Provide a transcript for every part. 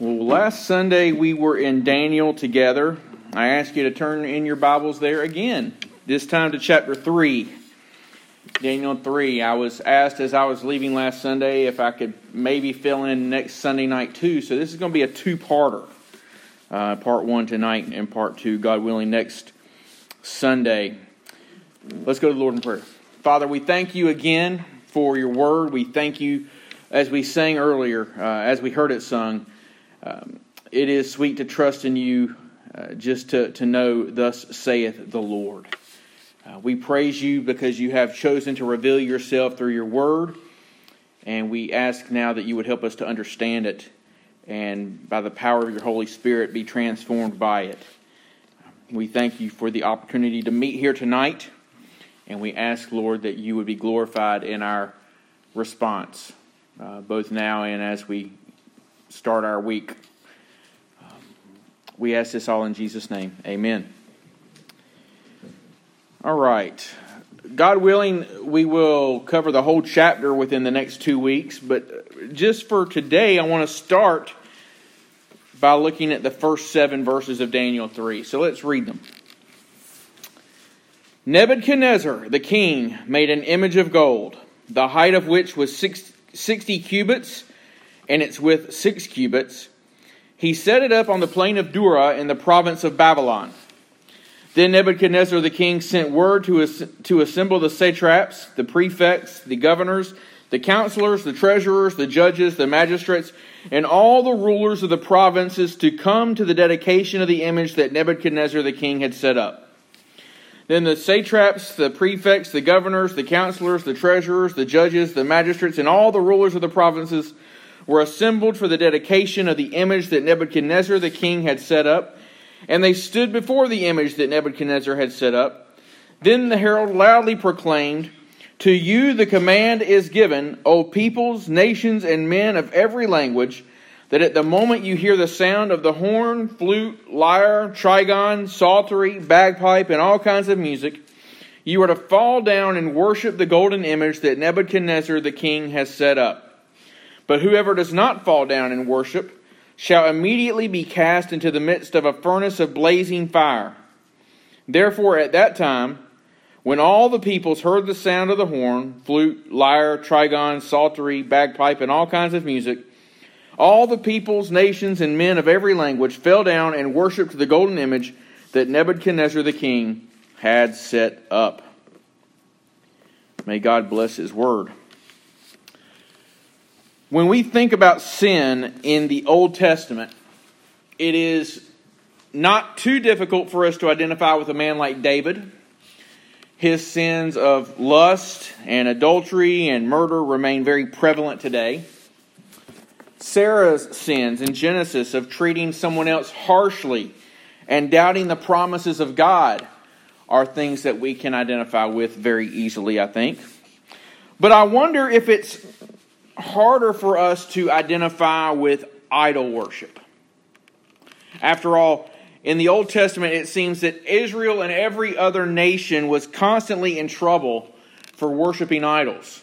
Well, last Sunday we were in Daniel together. I ask you to turn in your Bibles there again, this time to chapter 3. Daniel 3. I was asked as I was leaving last Sunday if I could maybe fill in next Sunday night too. So this is going to be a two parter. Uh, part one tonight and part two, God willing, next Sunday. Let's go to the Lord in prayer. Father, we thank you again for your word. We thank you, as we sang earlier, uh, as we heard it sung. Um, it is sweet to trust in you, uh, just to, to know, thus saith the Lord. Uh, we praise you because you have chosen to reveal yourself through your word, and we ask now that you would help us to understand it and by the power of your Holy Spirit be transformed by it. We thank you for the opportunity to meet here tonight, and we ask, Lord, that you would be glorified in our response, uh, both now and as we start our week. We ask this all in Jesus' name. Amen. All right. God willing, we will cover the whole chapter within the next two weeks, but just for today, I want to start by looking at the first seven verses of Daniel 3. So let's read them. Nebuchadnezzar the king made an image of gold, the height of which was 60 cubits and its width six cubits. He set it up on the plain of Dura in the province of Babylon. Then Nebuchadnezzar the king sent word to, to assemble the satraps, the prefects, the governors, the counselors, the treasurers, the judges, the magistrates, and all the rulers of the provinces to come to the dedication of the image that Nebuchadnezzar the king had set up. Then the satraps, the prefects, the governors, the counselors, the treasurers, the judges, the magistrates, and all the rulers of the provinces were assembled for the dedication of the image that Nebuchadnezzar the king had set up, and they stood before the image that Nebuchadnezzar had set up. Then the herald loudly proclaimed, To you the command is given, O peoples, nations, and men of every language, that at the moment you hear the sound of the horn, flute, lyre, trigon, psaltery, bagpipe, and all kinds of music, you are to fall down and worship the golden image that Nebuchadnezzar the king has set up. But whoever does not fall down and worship shall immediately be cast into the midst of a furnace of blazing fire. Therefore, at that time, when all the peoples heard the sound of the horn, flute, lyre, trigon, psaltery, bagpipe, and all kinds of music, all the peoples, nations, and men of every language fell down and worshipped the golden image that Nebuchadnezzar the king had set up. May God bless his word. When we think about sin in the Old Testament, it is not too difficult for us to identify with a man like David. His sins of lust and adultery and murder remain very prevalent today. Sarah's sins in Genesis of treating someone else harshly and doubting the promises of God are things that we can identify with very easily, I think. But I wonder if it's harder for us to identify with idol worship. After all, in the Old Testament, it seems that Israel and every other nation was constantly in trouble for worshiping idols.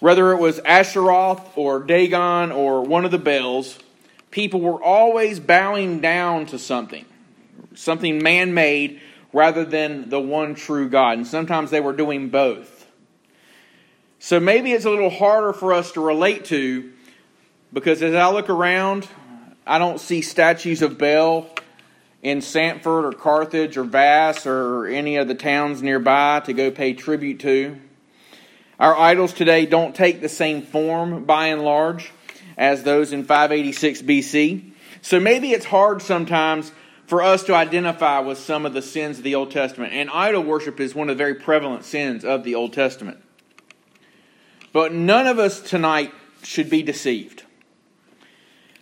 Whether it was Asheroth or Dagon or one of the Baals, people were always bowing down to something, something man made rather than the one true God. And sometimes they were doing both. So maybe it's a little harder for us to relate to because as I look around, I don't see statues of Baal in Sanford or Carthage or Vass or any of the towns nearby to go pay tribute to. Our idols today don't take the same form by and large as those in 586 BC. So maybe it's hard sometimes for us to identify with some of the sins of the Old Testament. And idol worship is one of the very prevalent sins of the Old Testament. But none of us tonight should be deceived.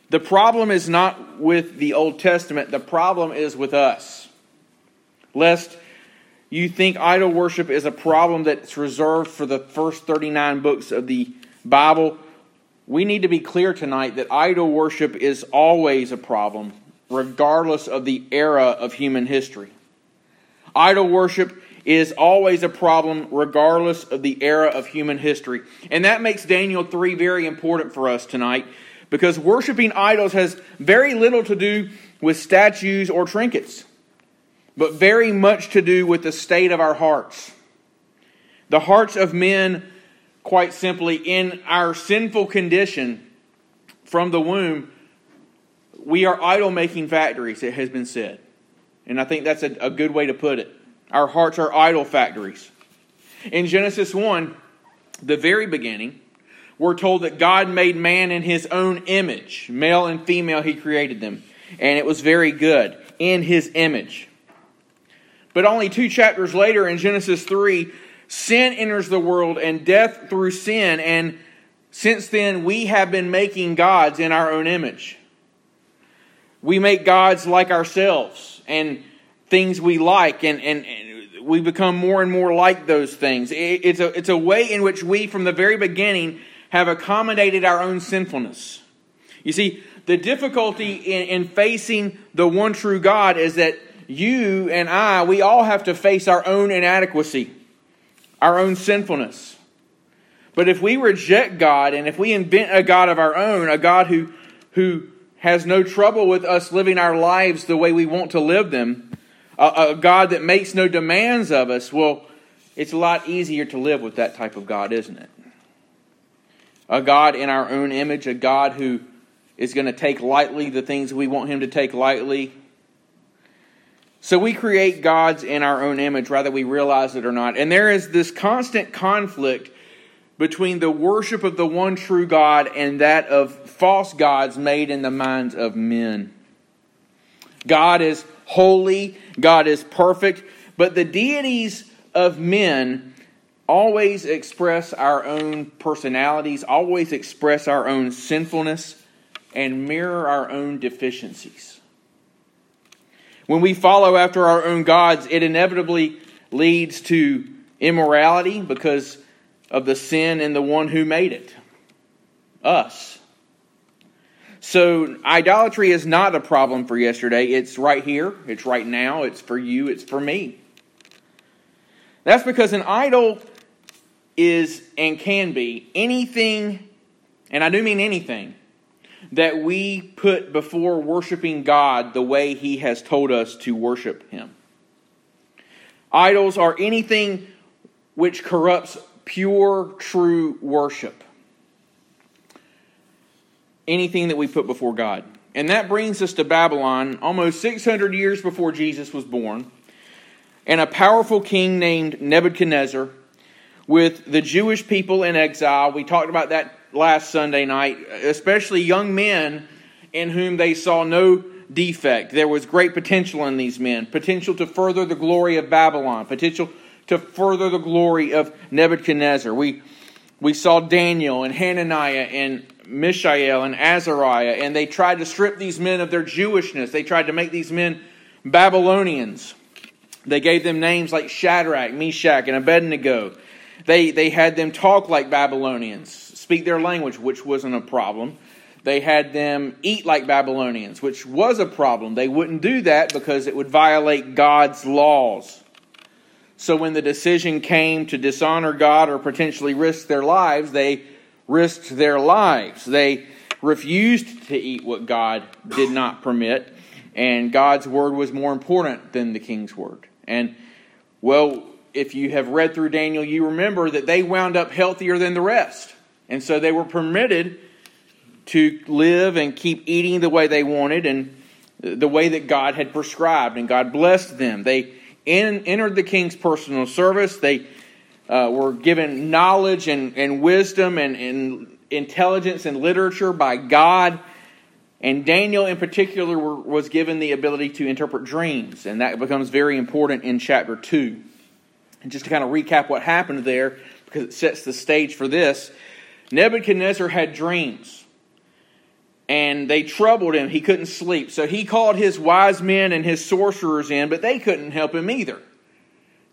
The problem is not with the Old Testament, the problem is with us. Lest you think idol worship is a problem that's reserved for the first 39 books of the Bible, we need to be clear tonight that idol worship is always a problem, regardless of the era of human history. Idol worship is always a problem regardless of the era of human history. And that makes Daniel 3 very important for us tonight because worshiping idols has very little to do with statues or trinkets, but very much to do with the state of our hearts. The hearts of men, quite simply, in our sinful condition from the womb, we are idol making factories, it has been said. And I think that's a, a, good way to put it. Our hearts are idol factories. In Genesis 1, the very beginning, we're told that God made man in his own image. Male and female, he created them. And it was very good in his image. But only two chapters later, in Genesis 3, sin enters the world and death through sin. And since then, we have been making gods in our own image. We make gods like ourselves and things we like, and, and, and we become more and more like those things. It's a, it's a way in which we, from the very beginning, have accommodated our own sinfulness. You see, the difficulty in, in facing the one true God is that you and I, we all have to face our own inadequacy, our own sinfulness. But if we reject God and if we invent a God of our own, a God who, who has no trouble with us living our lives the way we want to live them, a, a God that makes no demands of us, well, it's a lot easier to live with that type of God, isn't it? a God in our own image, a God who is going to take lightly the things we want Him to take lightly. So we create gods in our own image, whether we realize it or not. And there is this constant conflict between the worship of the one true God and that of false gods made in the minds of men. God is holy, God is perfect, but the deities of men always express our own personalities, always express our own sinfulness, and mirror our own deficiencies. When we follow after our own gods, it inevitably leads to immorality because of the sin in the one who made it us. So, idolatry is not a problem for yesterday. It's right here, it's right now, it's for you, it's for me. That's because an idol is and can be anything, and I do mean anything, that we put before worshiping God the way He has told us to worship Him. Idols are anything which corrupts pure, true worship. Anything that we put before God. And that brings us to Babylon almost 600 years before Jesus was born. And a powerful king named Nebuchadnezzar with the Jewish people in exile. We talked about that last Sunday night, especially young men in whom they saw no defect. There was great potential in these men, potential to further the glory of Babylon, potential to further the glory of Nebuchadnezzar. We we saw Daniel and Hananiah and Mishael and Azariah, and they tried to strip these men of their Jewishness. They tried to make these men Babylonians. They gave them names like Shadrach, Meshach, and Abednego. They, they had them talk like Babylonians, speak their language, which wasn't a problem. They had them eat like Babylonians, which was a problem. They wouldn't do that because it would violate God's laws. So when the decision came to dishonor God or potentially risk their lives, they risked their lives. They refused to eat what God did not permit, and God's word was more important than the king's word. And, well, if you have read through Daniel, you remember that they wound up healthier than the rest. And so they were permitted to live and keep eating the way they wanted and the way that God had prescribed, and God blessed them. They entered the king's personal service. They uh, were given knowledge and, and wisdom and, and intelligence and literature by God. And Daniel, in particular, were, was given the ability to interpret dreams, and that becomes very important in chapter 2. And just to kind of recap what happened there, because it sets the stage for this, Nebuchadnezzar had dreams. And they troubled him. He couldn't sleep. So he called his wise men and his sorcerers in, but they couldn't help him either.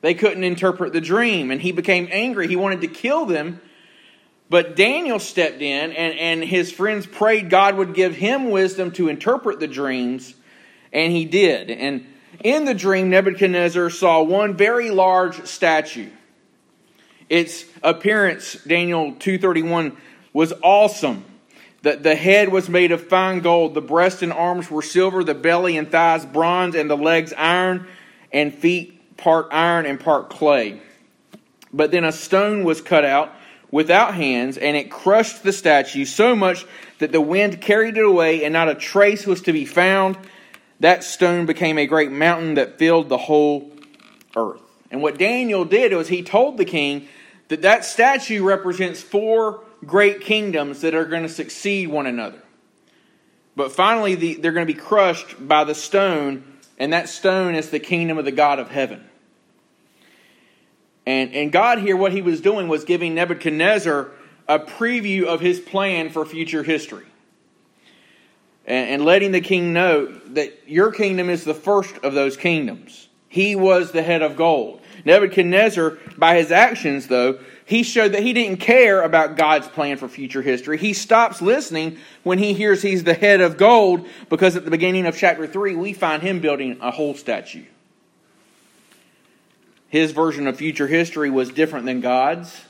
They couldn't interpret the dream. And he became angry. He wanted to kill them. But Daniel stepped in, and, and his friends prayed God would give him wisdom to interpret the dreams. And he did. And in the dream, Nebuchadnezzar saw one very large statue. Its appearance, Daniel 2:31, was awesome. The, the head was made of fine gold, the breast and arms were silver, the belly and thighs bronze, and the legs iron, and feet part iron and part clay. But then a stone was cut out without hands, and it crushed the statue so much that the wind carried it away, and not a trace was to be found. That stone became a great mountain that filled the whole earth. And what Daniel did was he told the king that that statue represents four great kingdoms that are going to succeed one another. But finally, the, they're going to be crushed by the stone, and that stone is the kingdom of the God of heaven. And, and God here, what he was doing was giving Nebuchadnezzar a preview of his plan for future history. And, and letting the king know that your kingdom is the first of those kingdoms. He was the head of gold. Nebuchadnezzar, by his actions, though, he showed that he didn't care about God's plan for future history. He stops listening when he hears he's the head of gold because at the beginning of chapter 3, we find him building a whole statue. His version of future history was different than God's.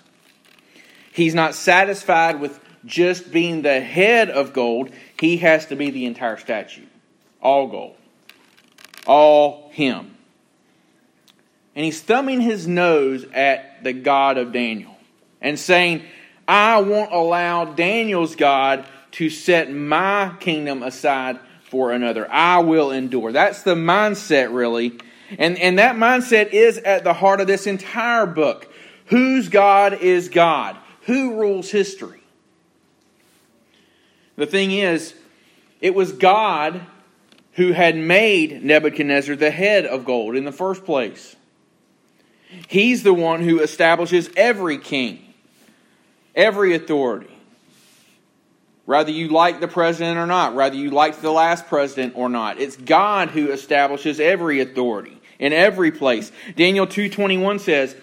He's not satisfied with just being the head of gold, he has to be the entire statue. All gold. All him and he's thumbing his nose at the God of Daniel and saying, I won't allow Daniel's God to set my kingdom aside for another. I will endure. That's the mindset, really. And, and that mindset is at the heart of this entire book. Whose God is God? Who rules history? The thing is, it was God who had made Nebuchadnezzar the head of gold in the first place. He's the one who establishes every king, every authority. Whether you like the president or not, whether you like the last president or not, it's God who establishes every authority in every place. Daniel 2:21 says,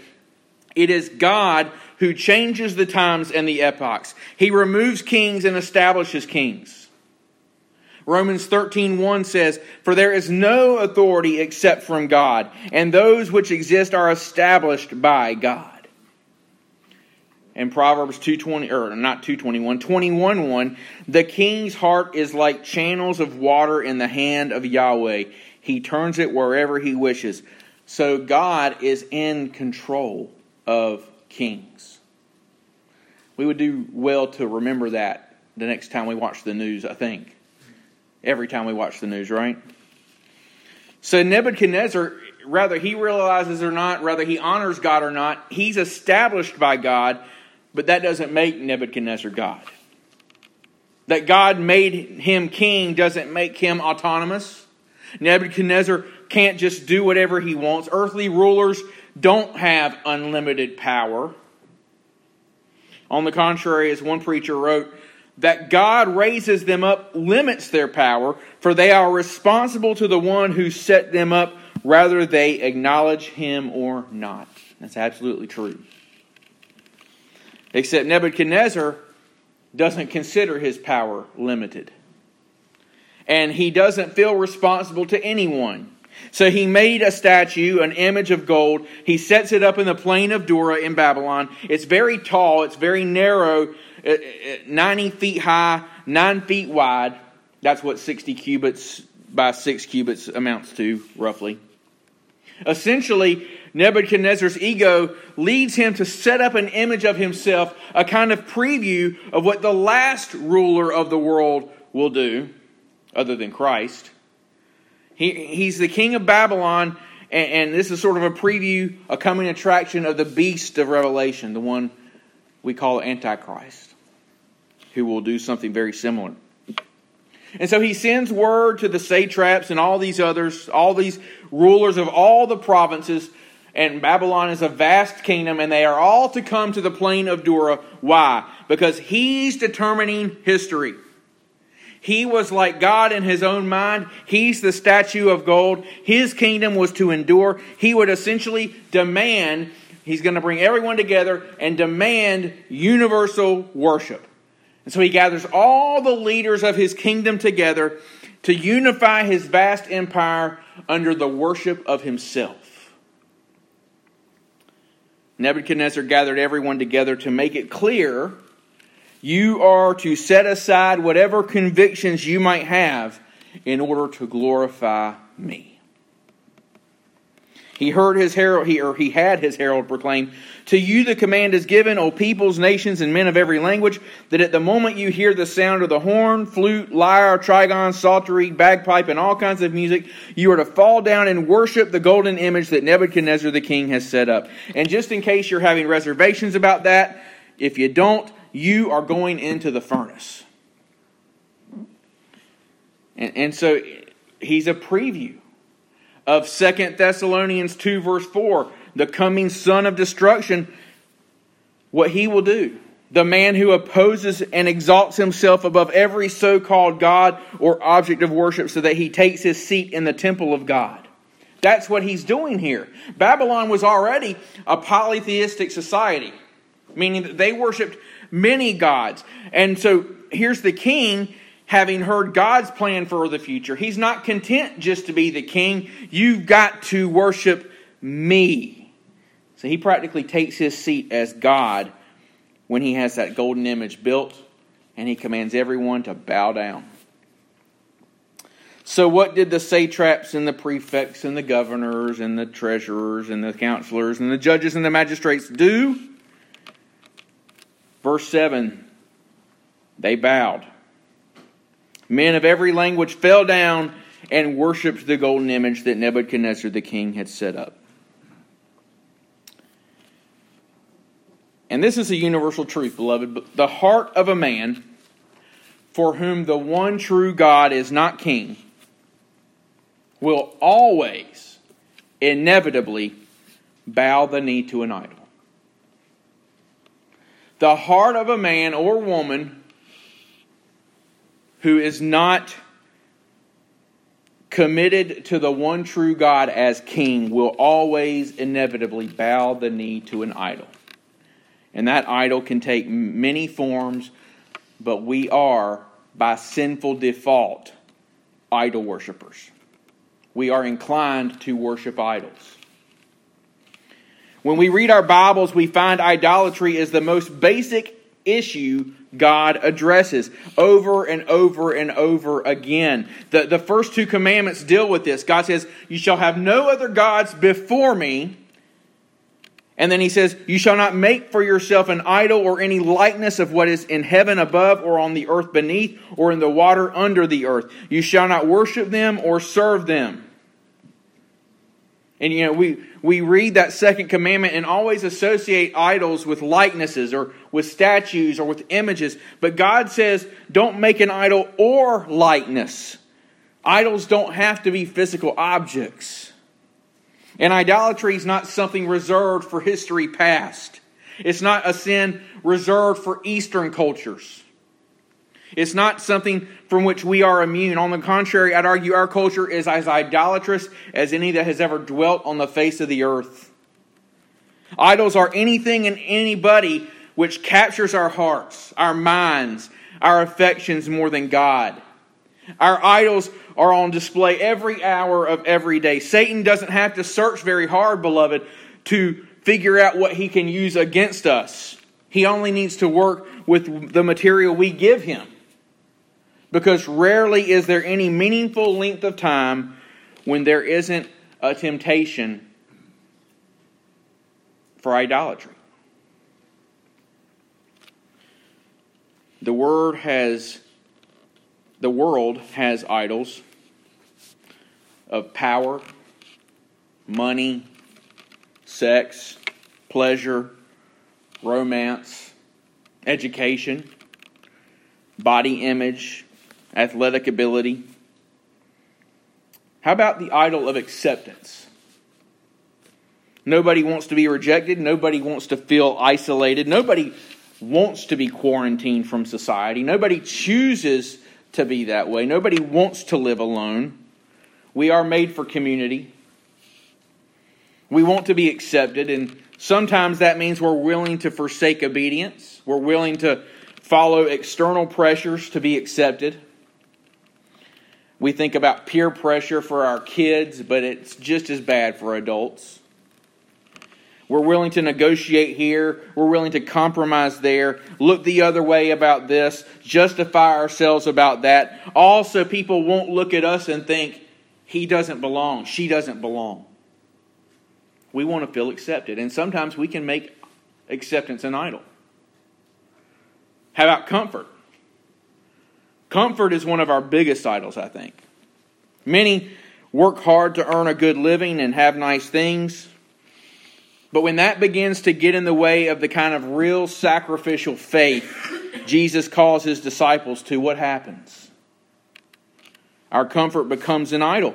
"It is God who changes the times and the epochs. He removes kings and establishes kings." Romans 13:1 says, "For there is no authority except from God, and those which exist are established by God." And Proverbs 220 or not 221, 21:1, "The king's heart is like channels of water in the hand of Yahweh. He turns it wherever he wishes." So God is in control of kings. We would do well to remember that the next time we watch the news, I think every time we watch the news, right? So Nebuchadnezzar, whether he realizes or not, whether he honors God or not, he's established by God, but that doesn't make Nebuchadnezzar God. That God made him king doesn't make him autonomous. Nebuchadnezzar can't just do whatever he wants. Earthly rulers don't have unlimited power. On the contrary, as one preacher wrote, that God raises them up limits their power, for they are responsible to the one who set them up, whether they acknowledge him or not. That's absolutely true. Except Nebuchadnezzar doesn't consider his power limited. And he doesn't feel responsible to anyone. So he made a statue, an image of gold. He sets it up in the plain of Dura in Babylon. It's very tall, it's very narrow, uh, uh, 90 feet high, 9 feet wide. That's what 60 cubits by 6 cubits amounts to, roughly. Essentially, Nebuchadnezzar's ego leads him to set up an image of himself, a kind of preview of what the last ruler of the world will do, other than Christ. He, he's the king of Babylon, and, and this is sort of a preview, a coming attraction of the beast of Revelation, the one we call Antichrist who will do something very similar. And so he sends word to the satraps and all these others, all these rulers of all the provinces. And Babylon is a vast kingdom, and they are all to come to the plain of Dura. Why? Because he's determining history. He was like God in his own mind. He's the statue of gold. His kingdom was to endure. He would essentially demand, he's going to bring everyone together and demand universal worship. And so he gathers all the leaders of his kingdom together to unify his vast empire under the worship of himself. Nebuchadnezzar gathered everyone together to make it clear You are to set aside whatever convictions you might have in order to glorify me. He heard his herald, he, or he had his herald proclaim, To you the command is given, O peoples, nations, and men of every language, that at the moment you hear the sound of the horn, flute, lyre, trigon, psaltery, bagpipe, and all kinds of music, you are to fall down and worship the golden image that Nebuchadnezzar the king has set up. And just in case you're having reservations about that, if you don't, you are going into the furnace. And, and so he's a preview of Second Thessalonians 2, verse 4, the coming son of destruction, what he will do. The man who opposes and exalts himself above every so called God or object of worship so that he takes his seat in the temple of God. That's what he's doing here. Babylon was already a polytheistic society, meaning that they worshiped many gods. And so here's the king having heard God's plan for the future. He's not content just to be the king. You've got to worship me. So he practically takes his seat as God when he has that golden image built and he commands everyone to bow down. So, what did the satraps and the prefects and the governors and the treasurers and the counselors and the judges and the magistrates do? Verse 7 they bowed. Men of every language fell down and worshiped the golden image that Nebuchadnezzar the king had set up. And this is a universal truth, beloved. The heart of a man for whom the one true God is not king will always, inevitably, bow the knee to an idol. The heart of a man or woman who is not committed to the one true God as king will always inevitably bow the knee to an idol. And that idol can take many forms, but we are, by sinful default, idol worshippers. We are inclined to worship idols. When we read our Bibles, we find idolatry is the most basic issue God addresses over and over and over again. The, the first two commandments deal with this. God says, You shall have no other gods before me. And then he says, You shall not make for yourself an idol or any likeness of what is in heaven above, or on the earth beneath, or in the water under the earth. You shall not worship them or serve them. And you know, we, we read that second commandment and always associate idols with likenesses or with statues or with images. But God says, don't make an idol or likeness. Idols don't have to be physical objects. And idolatry is not something reserved for history past. It's not a sin reserved for Eastern cultures. It's not something from which we are immune. On the contrary, I'd argue our culture is as idolatrous as any that has ever dwelt on the face of the earth. Idols are anything and anybody which captures our hearts, our minds, our affections more than God. Our idols are on display every hour of every day. Satan doesn't have to search very hard, beloved, to figure out what he can use against us. He only needs to work with the material we give him because rarely is there any meaningful length of time when there isn't a temptation for idolatry. The word has the world has idols of power, money, sex, pleasure, romance, education, body image, athletic ability? How about the idol of acceptance? Nobody wants to be rejected. Nobody wants to feel isolated. Nobody wants to be quarantined from society. Nobody chooses to be that way. Nobody wants to live alone. We are made for community. We want to be accepted, and sometimes that means we're willing to forsake obedience. We're willing to follow external pressures to be accepted. We think about peer pressure for our kids, but it's just as bad for adults. We're willing to negotiate here. We're willing to compromise there. Look the other way about this. Justify ourselves about that. Also, people won't look at us and think, he doesn't belong. She doesn't belong. We want to feel accepted. And sometimes we can make acceptance an idol. How about comfort? Comfort is one of our biggest idols, I think. Many work hard to earn a good living and have nice things. But when that begins to get in the way of the kind of real sacrificial faith Jesus calls his disciples to, what happens? Our comfort becomes an idol.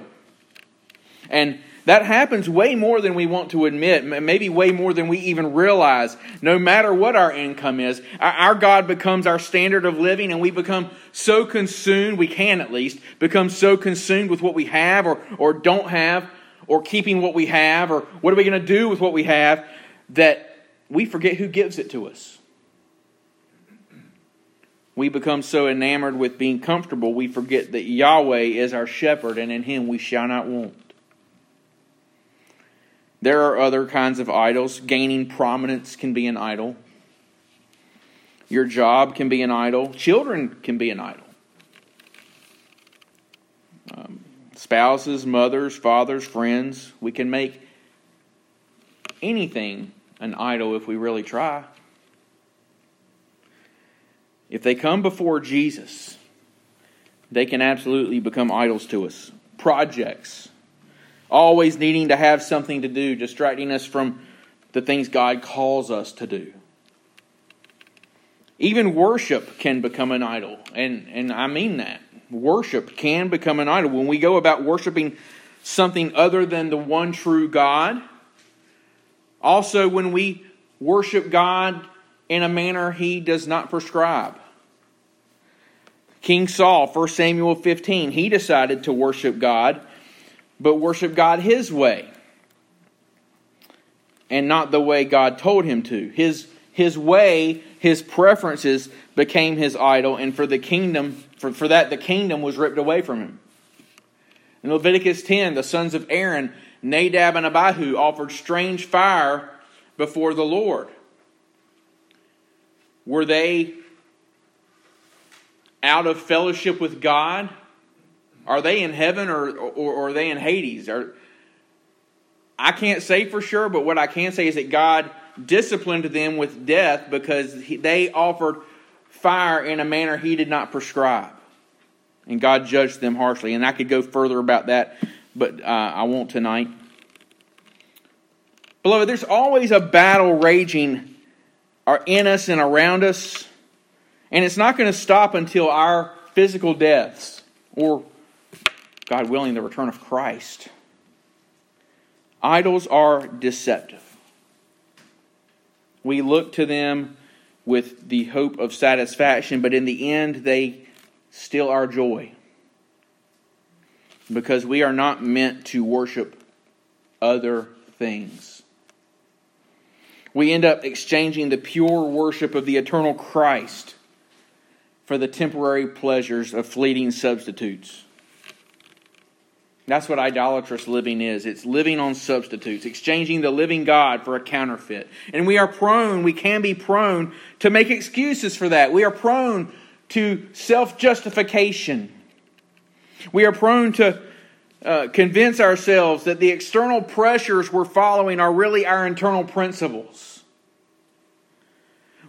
And that happens way more than we want to admit, maybe way more than we even realize. No matter what our income is, our God becomes our standard of living, and we become so consumed, we can at least, become so consumed with what we have or, or don't have, or keeping what we have, or what are we going to do with what we have, that we forget who gives it to us. We become so enamored with being comfortable, we forget that Yahweh is our shepherd, and in him we shall not want. There are other kinds of idols. Gaining prominence can be an idol. Your job can be an idol. Children can be an idol. Um, spouses, mothers, fathers, friends. We can make anything an idol if we really try. If they come before Jesus, they can absolutely become idols to us. Projects, always needing to have something to do, distracting us from the things God calls us to do. Even worship can become an idol, and, and I mean that. Worship can become an idol. When we go about worshiping something other than the one true God, also when we worship God in a manner he does not prescribe. King Saul, 1 Samuel 15, he decided to worship God but worship God his way and not the way God told him to. His, his way, his preferences became his idol, and for the kingdom, for, for that, the kingdom was ripped away from him. In Leviticus 10, the sons of Aaron, Nadab and Abihu, offered strange fire before the Lord. Were they out of fellowship with God? Are they in heaven or, or, or are they in Hades? Are, I can't say for sure, but what I can say is that God disciplined them with death because he, they offered fire in a manner he did not prescribe. And God judged them harshly. And I could go further about that, but uh, I won't tonight. Beloved, there's always a battle raging in us and around us. And it's not going to stop until our physical deaths or God willing, the return of Christ. Idols are deceptive. We look to them with the hope of satisfaction, but in the end, they steal our joy. Because we are not meant to worship other things. We end up exchanging the pure worship of the eternal Christ for the temporary pleasures of fleeting substitutes. That's what idolatrous living is. It's living on substitutes, exchanging the living God for a counterfeit. And we are prone, we can be prone to make excuses for that. We are prone to self justification. We are prone to uh, convince ourselves that the external pressures we're following are really our internal principles.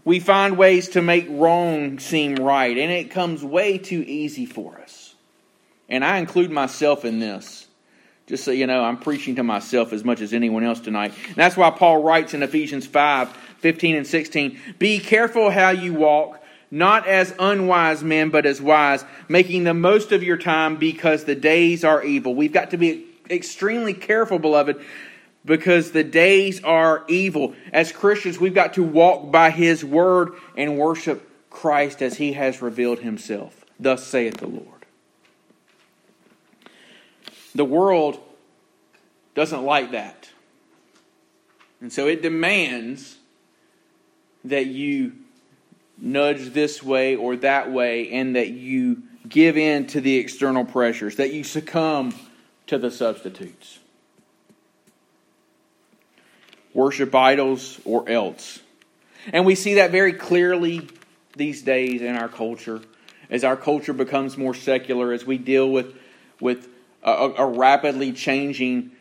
We find ways to make wrong seem right, and it comes way too easy for us. And I include myself in this. Just so you know, I'm preaching to myself as much as anyone else tonight. And that's why Paul writes in Ephesians 5 15 and 16 Be careful how you walk, not as unwise men, but as wise, making the most of your time because the days are evil. We've got to be extremely careful, beloved, because the days are evil. As Christians, we've got to walk by His word and worship Christ as He has revealed Himself. Thus saith the Lord. The world doesn't like that. And so it demands that you nudge this way or that way and that you give in to the external pressures, that you succumb to the substitutes. worship idols, or else. And we see that very clearly these days in our culture as our culture becomes more secular, as we deal with, with a, a rapidly changing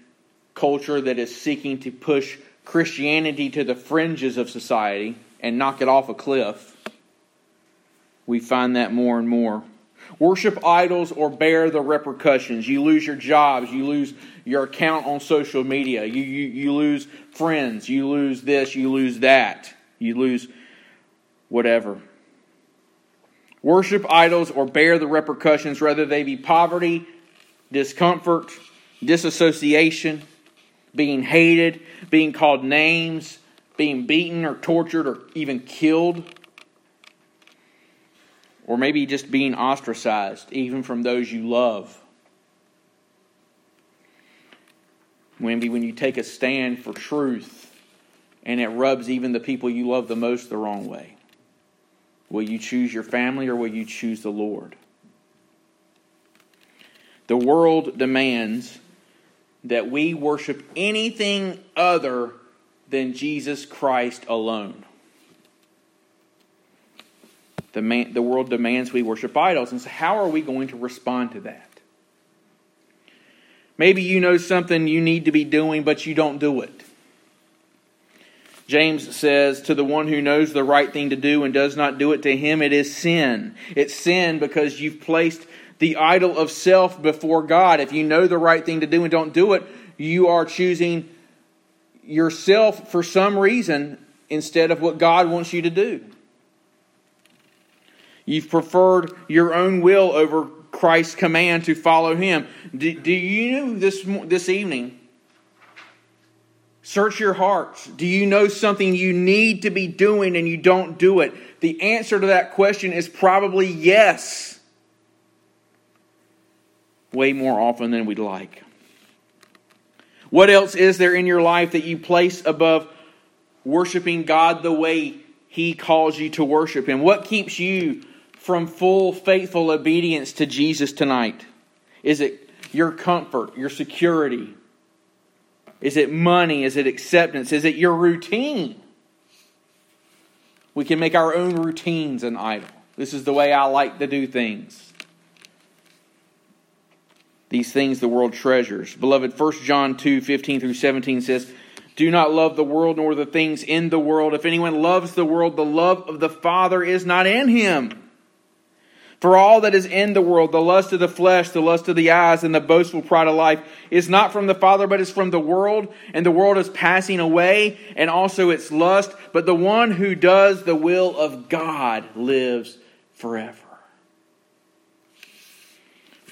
culture that is seeking to push Christianity to the fringes of society and knock it off a cliff. We find that more and more. Worship idols or bear the repercussions. You lose your jobs. You lose your account on social media. You, you, you lose friends. You lose this. You lose that. You lose whatever. Worship idols or bear the repercussions, whether they be poverty, discomfort, disassociation, being hated, being called names, being beaten or tortured or even killed or maybe just being ostracized, even from those you love. Maybe when you take a stand for truth and it rubs even the people you love the most the wrong way. Will you choose your family or will you choose the Lord? The world demands that we worship anything other than Jesus Christ alone. The, man, the world demands we worship idols. And so, how are we going to respond to that? Maybe you know something you need to be doing, but you don't do it. James says, To the one who knows the right thing to do and does not do it, to him it is sin. It's sin because you've placed the idol of self before God. If you know the right thing to do and don't do it, you are choosing yourself for some reason instead of what God wants you to do. You've preferred your own will over Christ's command to follow Him. Do, do you know this, this evening? Search your hearts. Do you know something you need to be doing and you don't do it? The answer to that question is probably yes. Way more often than we'd like. What else is there in your life that you place above worshiping God the way He calls you to worship Him? What keeps you from full, faithful obedience to Jesus tonight? Is it your comfort, your security? Is it money? Is it acceptance? Is it your routine? We can make our own routines an idol. This is the way I like to do things. These things the world treasures. Beloved, 1 John 2 15 through 17 says, Do not love the world nor the things in the world. If anyone loves the world, the love of the Father is not in him. For all that is in the world, the lust of the flesh, the lust of the eyes, and the boastful pride of life, is not from the Father, but is from the world. And the world is passing away, and also its lust. But the one who does the will of God lives forever.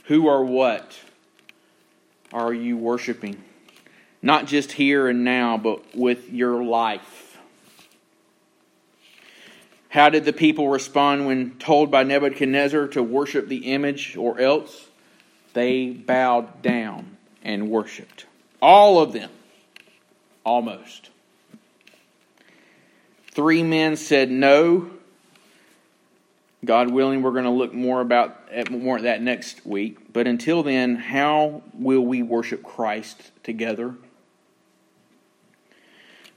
Who or what are you worshiping? Not just here and now, but with your life. How did the people respond when told by Nebuchadnezzar to worship the image or else? They bowed down and worshiped. All of them. Almost. Three men said no. God willing, we're going to look more about more at that next week. But until then, how will we worship Christ together?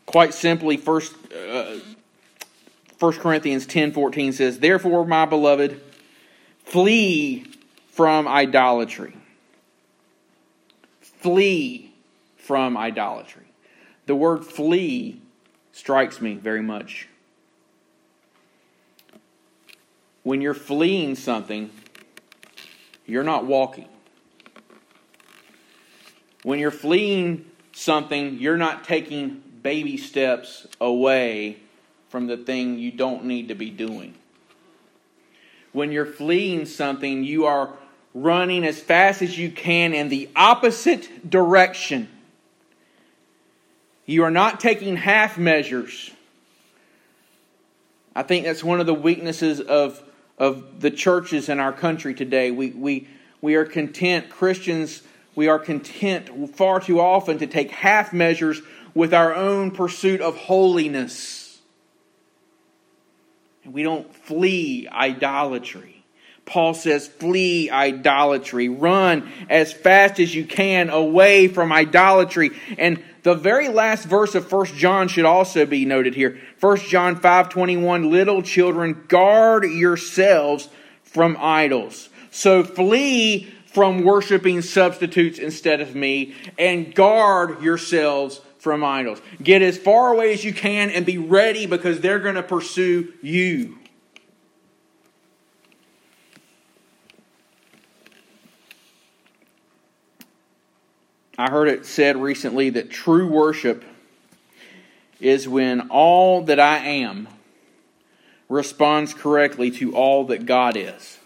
Quite simply, first, uh, 1 Corinthians 10:14 says, "Therefore, my beloved, flee from idolatry." Flee from idolatry. The word flee strikes me very much. When you're fleeing something, you're not walking. When you're fleeing something, you're not taking baby steps away from the thing you don't need to be doing. When you're fleeing something, you are running as fast as you can in the opposite direction. You are not taking half measures. I think that's one of the weaknesses of, of the churches in our country today. We, we, we are content, Christians, we are content far too often to take half measures with our own pursuit of holiness. And we don't flee idolatry. Paul says, flee idolatry. Run as fast as you can away from idolatry. And The very last verse of 1 John should also be noted here. 1 John 5:21 Little children guard yourselves from idols. So flee from worshiping substitutes instead of me and guard yourselves from idols. Get as far away as you can and be ready because they're going to pursue you. I heard it said recently that true worship is when all that I am responds correctly to all that God is.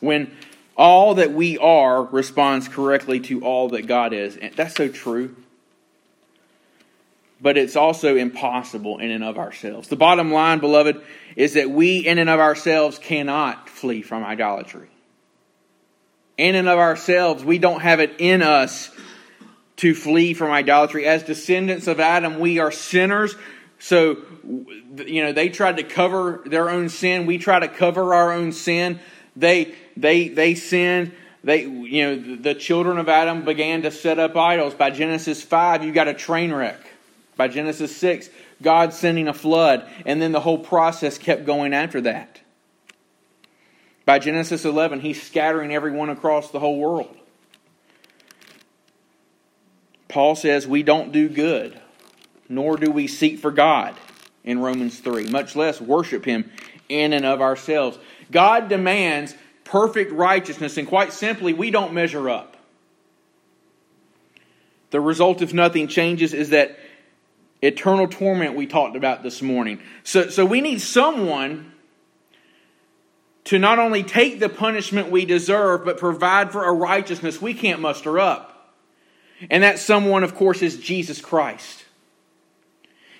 When all that we are responds correctly to all that God is. And that's so true. But it's also impossible in and of ourselves. The bottom line, beloved, is that we in and of ourselves cannot flee from idolatry in and of ourselves, we don't have it in us to flee from idolatry. As descendants of Adam, we are sinners. So, you know, they tried to cover their own sin. We try to cover our own sin. They, they, they sinned. They, you know, the children of Adam began to set up idols. By Genesis 5, you got a train wreck. By Genesis 6, God sending a flood. And then the whole process kept going after that. By Genesis 11, he's scattering everyone across the whole world. Paul says we don't do good, nor do we seek for God in Romans 3, much less worship him in and of ourselves. God demands perfect righteousness, and quite simply, we don't measure up. The result, if nothing changes, is that eternal torment we talked about this morning. So, so we need someone to not only take the punishment we deserve, but provide for a righteousness we can't muster up. And that someone, of course, is Jesus Christ.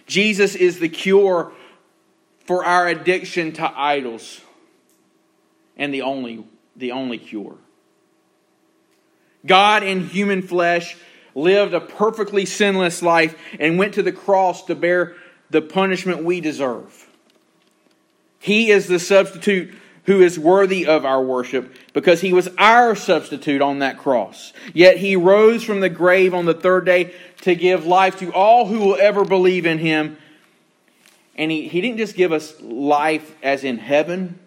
Jesus is the cure for our addiction to idols and the only, the only cure. God in human flesh lived a perfectly sinless life and went to the cross to bear the punishment we deserve. He is the substitute who is worthy of our worship because he was our substitute on that cross. Yet he rose from the grave on the third day to give life to all who will ever believe in him. And he, he didn't just give us life as in heaven,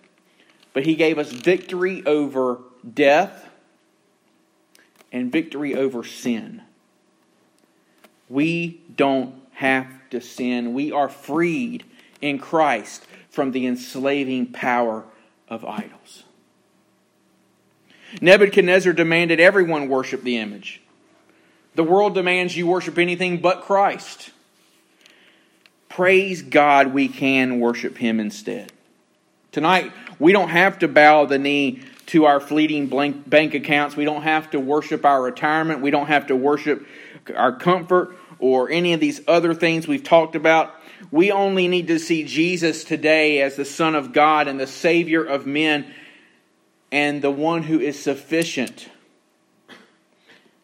but he gave us victory over death and victory over sin. We don't have to sin. We are freed in Christ from the enslaving power of idols. Nebuchadnezzar demanded everyone worship the image. The world demands you worship anything but Christ. Praise God, we can worship Him instead. Tonight, we don't have to bow the knee to our fleeting bank accounts. We don't have to worship our retirement. We don't have to worship our comfort or any of these other things we've talked about. We only need to see Jesus today as the Son of God and the Savior of men and the one who is sufficient.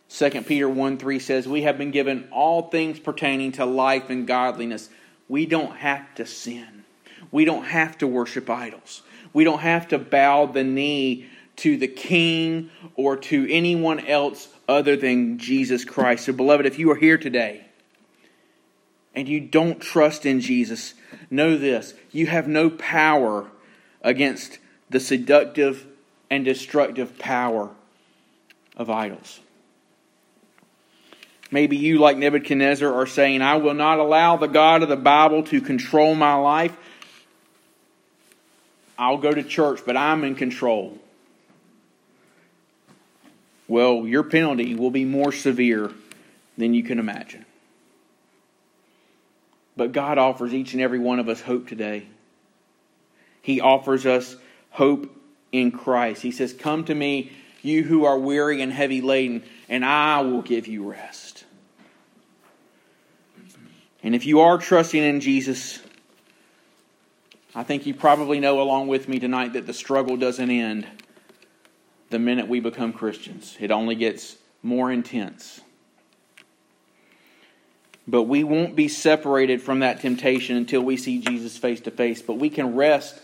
2 Peter 1 3 says, We have been given all things pertaining to life and godliness. We don't have to sin. We don't have to worship idols. We don't have to bow the knee to the king or to anyone else other than Jesus Christ. So, beloved, if you are here today and you don't trust in Jesus, know this you have no power against the seductive and destructive power of idols. Maybe you, like Nebuchadnezzar, are saying, I will not allow the God of the Bible to control my life. I'll go to church, but I'm in control. Well, your penalty will be more severe than you can imagine. But God offers each and every one of us hope today. He offers us hope in Christ. He says, Come to me, you who are weary and heavy laden, and I will give you rest. And if you are trusting in Jesus, I think you probably know along with me tonight that the struggle doesn't end the minute we become Christians, it only gets more intense. But we won't be separated from that temptation until we see Jesus face to face. But we can rest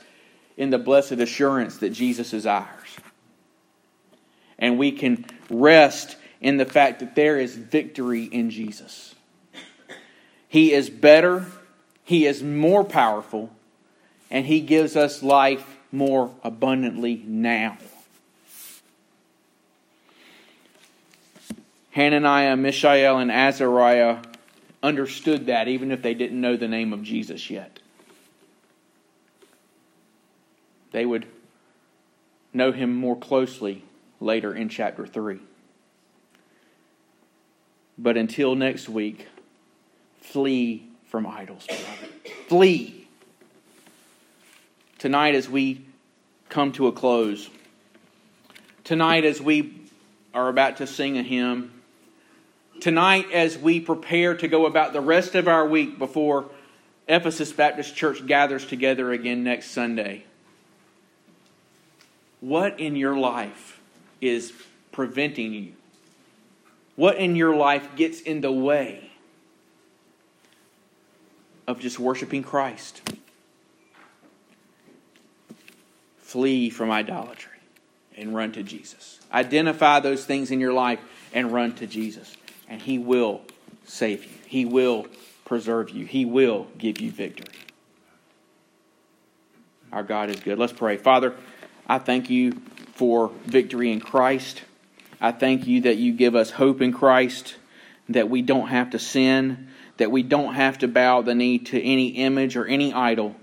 in the blessed assurance that Jesus is ours. And we can rest in the fact that there is victory in Jesus. He is better, He is more powerful, and He gives us life more abundantly now. Hananiah, Mishael, and Azariah understood that even if they didn't know the name of Jesus yet. They would know him more closely later in chapter 3. But until next week, flee from idols, beloved. Flee. Tonight, as we come to a close, tonight, as we are about to sing a hymn, tonight, as we prepare to go about the rest of our week before Ephesus Baptist Church gathers together again next Sunday, what in your life is preventing you? What in your life gets in the way of just worshiping Christ? Flee from idolatry and run to Jesus. Identify those things in your life and run to Jesus. And He will save you, He will preserve you, He will give you victory. Our God is good. Let's pray. Father, I thank you for victory in Christ. I thank you that you give us hope in Christ, that we don't have to sin, that we don't have to bow the knee to any image or any idol.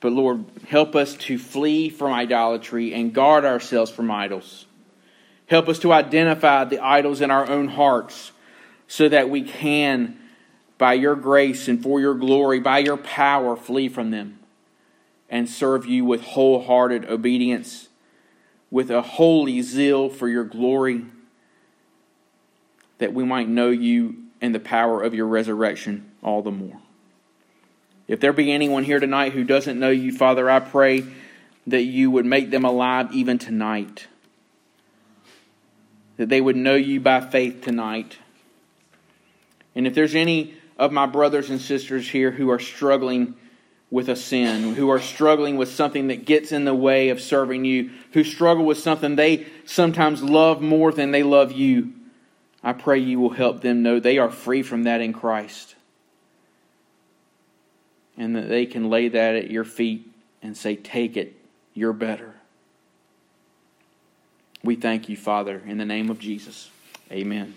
But Lord, help us to flee from idolatry and guard ourselves from idols. Help us to identify the idols in our own hearts so that we can, by your grace and for your glory, by your power, flee from them and serve you with wholehearted obedience, with a holy zeal for your glory, that we might know you and the power of your resurrection all the more. If there be anyone here tonight who doesn't know you, Father, I pray that you would make them alive even tonight. That they would know you by faith tonight. And if there's any of my brothers and sisters here who are struggling, with a sin, who are struggling with something that gets in the way of serving you, who struggle with something they sometimes love more than they love you, I pray you will help them know they are free from that in Christ. And that they can lay that at your feet and say, Take it, you're better. We thank you, Father, in the name of Jesus. Amen.